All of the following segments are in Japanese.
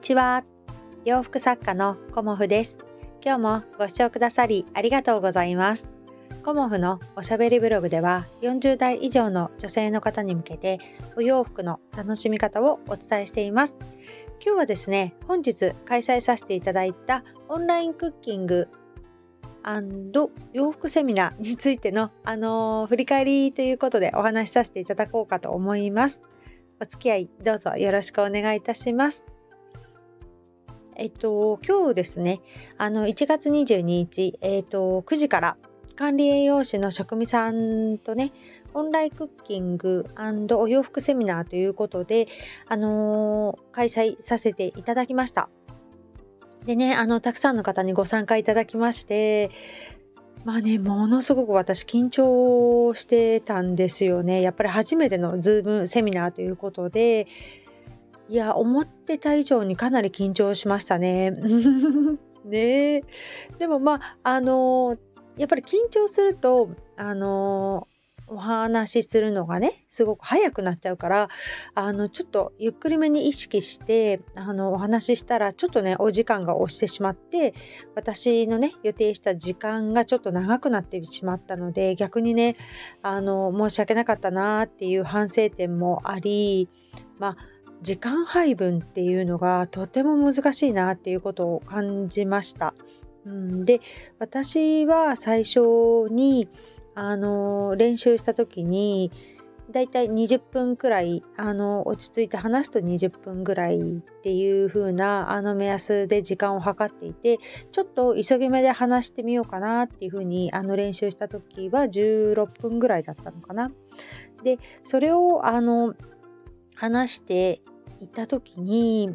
ちは洋服作家のコモフです今日もご視聴くださりありがとうございますコモフのおしゃべりブログでは40代以上の女性の方に向けてお洋服の楽しみ方をお伝えしています今日はですね本日開催させていただいたオンラインクッキング洋服セミナーについての、あのー、振り返りということでお話しさせていただこうかと思います。お付き合いどうぞよろしくお願いいたします。えっと、今日ですね、あの1月22日、えっと、9時から管理栄養士の職味さんとね、オンラインクッキングお洋服セミナーということで、あのー、開催させていただきました。でね、あの、たくさんの方にご参加いただきまして、まあね、ものすごく私緊張してたんですよね。やっぱり初めてのズームセミナーということで、いや、思ってた以上にかなり緊張しましたね。ねでもまあ、あのやっぱり緊張すると、あのお話しするのがねすごく早くなっちゃうからあのちょっとゆっくりめに意識してあのお話ししたらちょっとねお時間が押してしまって私のね予定した時間がちょっと長くなってしまったので逆にねあの申し訳なかったなっていう反省点もありまあ時間配分っていうのがとても難しいなっていうことを感じました。うん、で私は最初にあの練習した時にだいたい20分くらいあの落ち着いて話すと20分ぐらいっていう風なあの目安で時間を計っていてちょっと急ぎ目で話してみようかなっていう風にあの練習した時は16分ぐらいだったのかな。でそれをあの話していた時に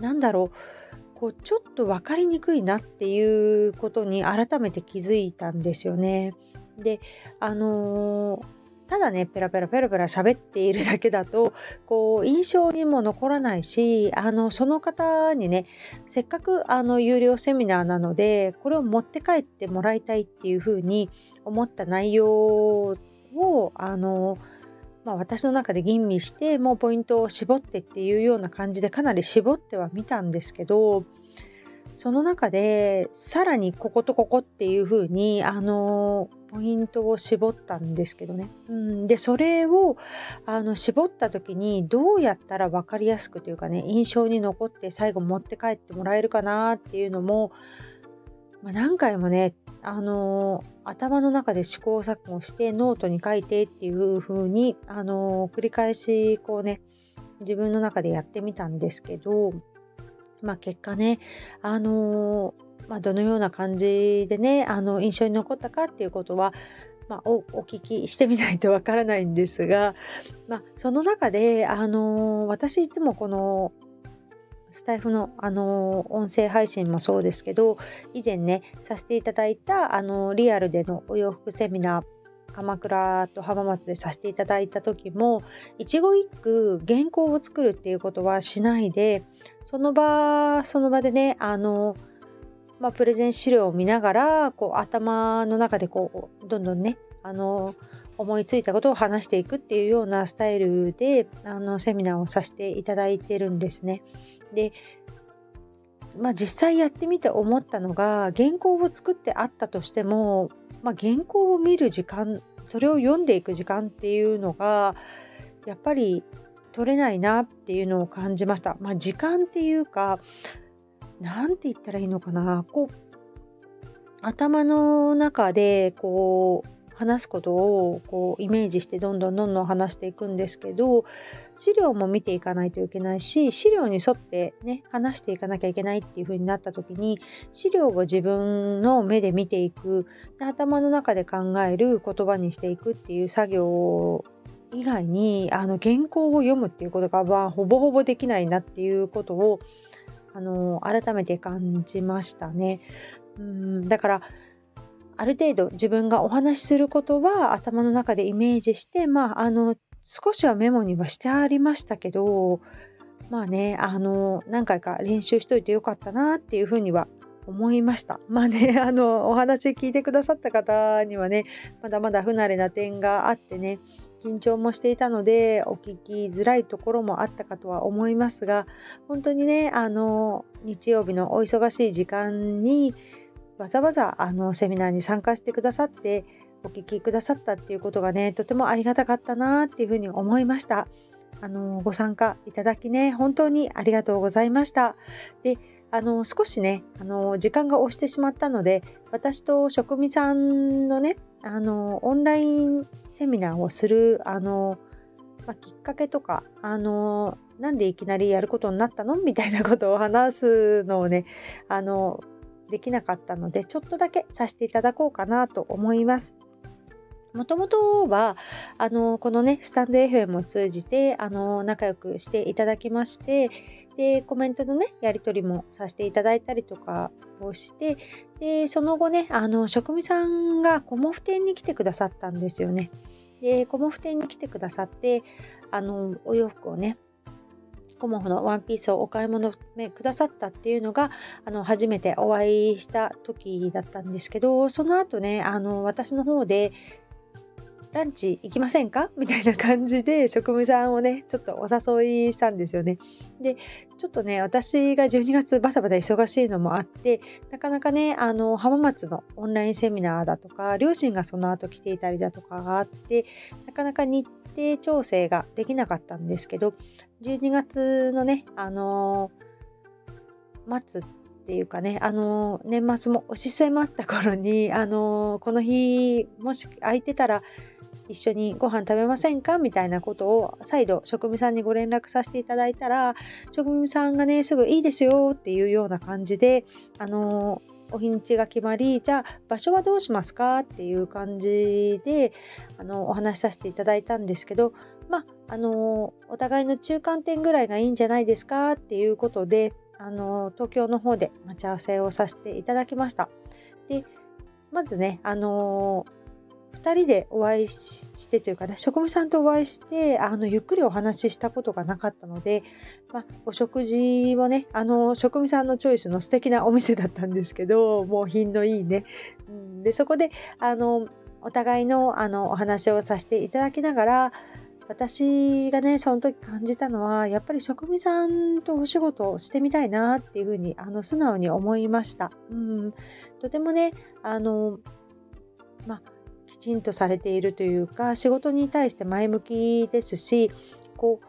何だろうこうちょっと分かりにくいなっていうことに改めて気づいたんですよね。であのーただねペラペラペラペラ喋っているだけだとこう印象にも残らないしあのその方にねせっかくあの有料セミナーなのでこれを持って帰ってもらいたいっていうふうに思った内容をあの、まあ、私の中で吟味してもうポイントを絞ってっていうような感じでかなり絞ってはみたんですけどその中でさらにこことここっていう風にあのポイントを絞ったんですけどね。うん、でそれをあの絞った時にどうやったら分かりやすくというかね印象に残って最後持って帰ってもらえるかなっていうのも、まあ、何回もねあの頭の中で試行錯誤してノートに書いてっていう風にあの繰り返しこうね自分の中でやってみたんですけどまあ、結果ね、あのー、まあ、どのような感じでねあの印象に残ったかっていうことは、まあ、お聞きしてみないとわからないんですが、まあ、その中で、あのー、私いつもこのスタイフの、あの音声配信もそうですけど以前ねさせていただいた、あのリアルでのお洋服セミナー鎌倉と浜松でさせていただいた時も一語一句原稿を作るっていうことはしないでその場その場でねあの、まあ、プレゼン資料を見ながらこう頭の中でこうどんどんねあの思いついたことを話していくっていうようなスタイルであのセミナーをさせていただいてるんですね。でまあ、実際やってみて思ったのが原稿を作ってあったとしてもまあ、原稿を見る時間それを読んでいく時間っていうのがやっぱり取れないなっていうのを感じました。まあ、時間っていうか何て言ったらいいのかなこう頭の中でこう話すことをこうイメージしてどんどんどんどん話していくんですけど資料も見ていかないといけないし資料に沿ってね話していかなきゃいけないっていう風になった時に資料を自分の目で見ていくで頭の中で考える言葉にしていくっていう作業以外にあの原稿を読むっていうことが、まあ、ほぼほぼできないなっていうことをあの改めて感じましたね。うんだからある程度自分がお話しすることは頭の中でイメージして、まあ、あの少しはメモにはしてありましたけどまあねあの何回か練習しといてよかったなっていうふうには思いました。まあね、あの、お話聞いてくださった方にはね、まだまだ不慣れな点があってね、緊張もしていたのでお聞きづらいところもあったかとは思いますが本当にねあの日曜日のお忙しい時間にわざわざあのセミナーに参加してくださってお聞きくださったっていうことがねとてもありがたかったなっていうふうに思いました。あのご参加いただきね本当にありがとうございました。であの少しねあの時間が押してしまったので私と職味さんのねあのオンラインセミナーをするあの、まあ、きっかけとかあのなんでいきなりやることになったの？みたいなことを話すのをねあのできなかったのでちょっとだけさせていただこうかなと思います。もともとはあのこのねスタンド FM を通じてあの仲良くしていただきましてでコメントのねやり取りもさせていただいたりとかをしてでその後ねあの職味さんがコモフ店に来てくださったんですよね。でコモフ店に来てくださってあのお洋服をねコモフのワンピースをお買い物、くださったっていうのがあの初めてお会いした時だったんですけどその後ねあの私の方でランチ行きませんか？みたいな感じで職務さんをねちょっとお誘いしたんですよね。でちょっとね私が12月バタバタ忙しいのもあってなかなかねあの浜松のオンラインセミナーだとか両親がその後来ていたりだとかがあってなかなか日程調整ができなかったんですけど12月のねあのー、末っていうかね、あの年末も押し迫った頃に、あのこの日もし空いてたら一緒にご飯食べませんか？みたいなことを再度職務さんにご連絡させていただいたら職務さんがねすぐいいですよっていうような感じであのお日にちが決まりじゃあ場所はどうしますかっていう感じであのお話しさせていただいたんですけどまああのお互いの中間点ぐらいがいいんじゃないですかっていうことであの東京の方で待ち合わせをさせていただきました。でまずね、あの2人でお会いしてというかね職務さんとお会いしてあのゆっくりお話ししたことがなかったので、まあ、お食事をねあの職務さんのチョイスの素敵なお店だったんですけどもう品のいいね、でそこであのお互いのあのお話をさせていただきながら私がねその時感じたのはやっぱり職務さんとお仕事をしてみたいなっていうふうにあの素直に思いました。うん、とてもねあのまあきちんとされているというか仕事に対して前向きですしこう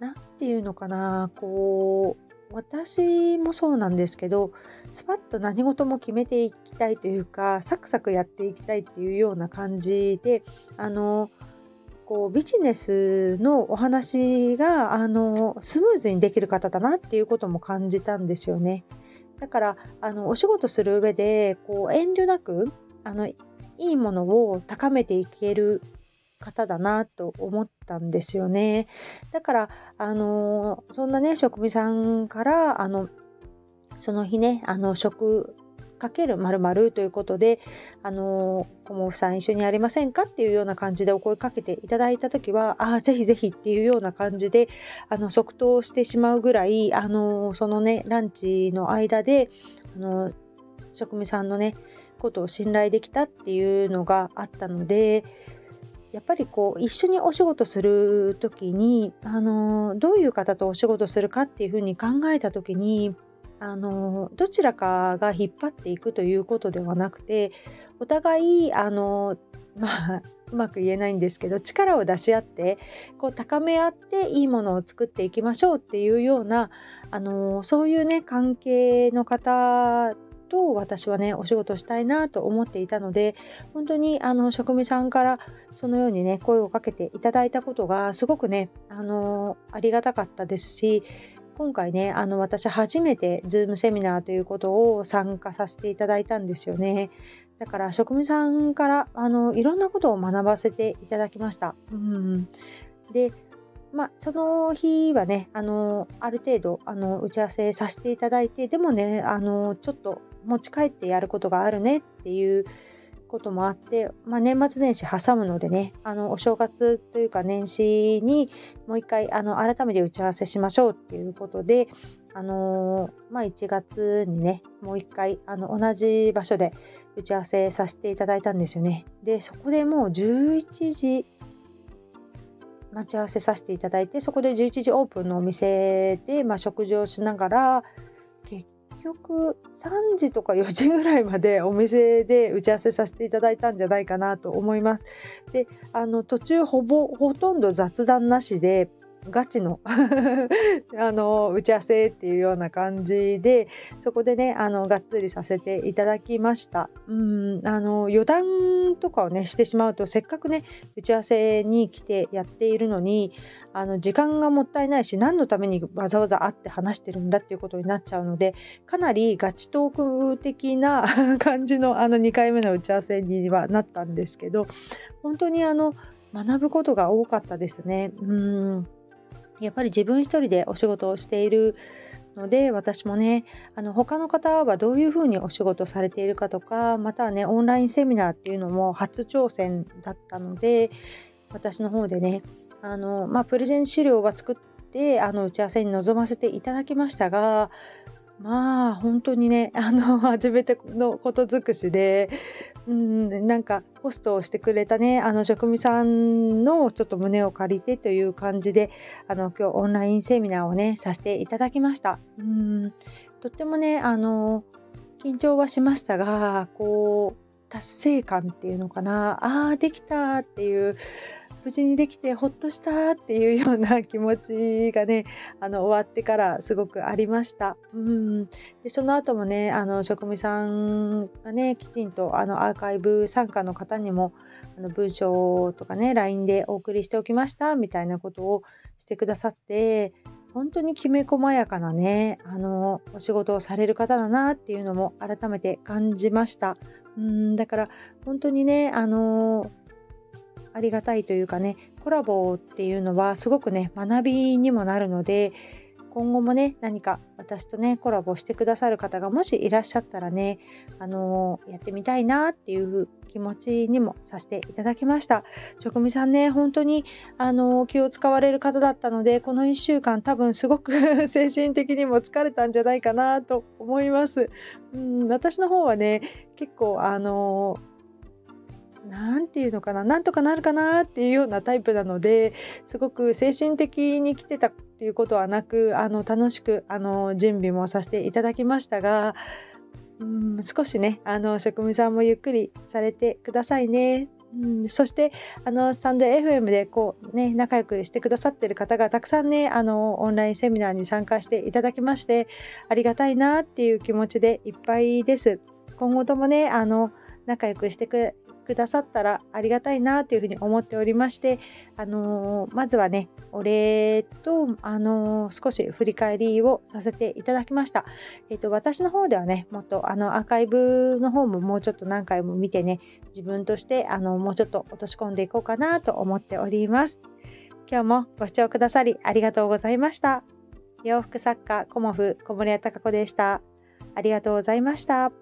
何て言うのかなこう私もそうなんですけどスパッと何事も決めていきたいというかサクサクやっていきたいっていうような感じであのこうビジネスのお話があのスムーズにできる方だなっていうことも感じたんですよね。だからあのお仕事する上でこう遠慮なくあのいいものを高めていける方だなと思ったんですよね。だからあのそんなね職味さんからあのその日ねあの食かける〇〇ということで、あのー、コモフさん一緒にやりませんか？っていうような感じでお声かけていただいた時は、ああ、ぜひぜひっていうような感じで、あの、即答してしまうぐらい、あのー、そのね、ランチの間で、あのー、職務さんのね、ことを信頼できたっていうのがあったのでやっぱりこう一緒にお仕事する時にあのどういう方とお仕事するかっていうふうに考えた時にあのどちらかが引っ張っていくということではなくてお互いあのまあうまく言えないんですけど力を出し合ってこう高め合っていいものを作っていきましょうっていうようなあのそういうね関係の方と私はねお仕事したいなと思っていたので本当にあの職務さんからそのようにね声をかけていただいたことがすごくねあのありがたかったですし今回ねあの私初めて Zoom セミナーということを参加させていただいたんですよね。だから職務さんからあのいろんなことを学ばせていただきました。うん、でまあ、その日はね、あのある程度あの打ち合わせさせていただいて、でもね、あのちょっと持ち帰ってやることがあるねっていうこともあって、まあ、年末年始挟むのでね、あのお正月というか年始にもう一回あの改めて打ち合わせしましょうっていうことで、あのまあ、1月にね、もう一回あの同じ場所で打ち合わせさせていただいたんですよね。で、そこでもう11時待ち合わせさせていただいてそこで11時オープンのお店で、まあ、食事をしながら局3時とか4時ぐらいまでお店で打ち合わせさせていただいたんじゃないかなと思います。であの途中ほぼほとんど雑談なしでガチの あの打ち合わせっていうような感じでそこでねあのがっつりさせていただきましたうんあの余談とかをねしてしまうとせっかくね打ち合わせに来てやっているのにあの時間がもったいないし何のためにわざわざ会って話してるんだっていうことになっちゃうのでかなりガチトーク的な 感じのあの2回目の打ち合わせにはなったんですけど本当にあの学ぶことが多かったですね。うんやっぱり自分一人でお仕事をしているので私もねあの他の方はどういうふうにお仕事されているかとかまたはねオンラインセミナーっていうのも初挑戦だったので私の方でねあの、まあ、プレゼン資料は作ってあの打ち合わせに臨ませていただきましたがまあ本当にねあの初めてのこと尽くしでうんなんかホストをしてくれたねあの職務さんのちょっと胸を借りてという感じであの今日オンラインセミナーをねさせていただきました。うんとってもねあの緊張はしましたがこう達成感っていうのかなああできたっていう無事にできてほっとしたっていうような気持ちがね あの終わってからすごくありました。うん。でその後もねあの職味さんがねきちんとあのアーカイブ参加の方にもあの文章とかね LINE でお送りしておきましたみたいなことをしてくださって本当にきめ細やかなねあのお仕事をされる方だなっていうのも改めて感じました。うん。だから本当にねあのありがたいというかねコラボっていうのはすごくね学びにもなるので今後もね何か私とねコラボしてくださる方がもしいらっしゃったらねあのー、やってみたいなっていう気持ちにもさせていただきました。職味さんね本当にあのー、気を使われる方だったのでこの1週間多分すごく 精神的にも疲れたんじゃないかなと思います。うん私の方はね結構あのー何て言うのかななんとかなるかなっていうようなタイプなのですごく精神的に来てたっていうことはなくあの楽しくあの準備もさせていただきましたがうん少しねあの職務さんもゆっくりされてくださいね。うん、そしてあのスタンド FM でこう、ね、仲良くしてくださってる方がたくさんねあのオンラインセミナーに参加していただきましてありがたいなっていう気持ちでいっぱいです。今後ともねあの仲良くしてくくださったらありがたいなというふうに思っておりまして、あのー、まずはね、お礼と、あのー、少し振り返りをさせていただきました。えっ、ー、と、私の方ではね、もっとあのアーカイブの方ももうちょっと何回も見てね、自分としてあのもうちょっと落とし込んでいこうかなと思っております。今日もご視聴くださりありがとうございました。洋服作家コモフ小森屋隆子でした。ありがとうございました。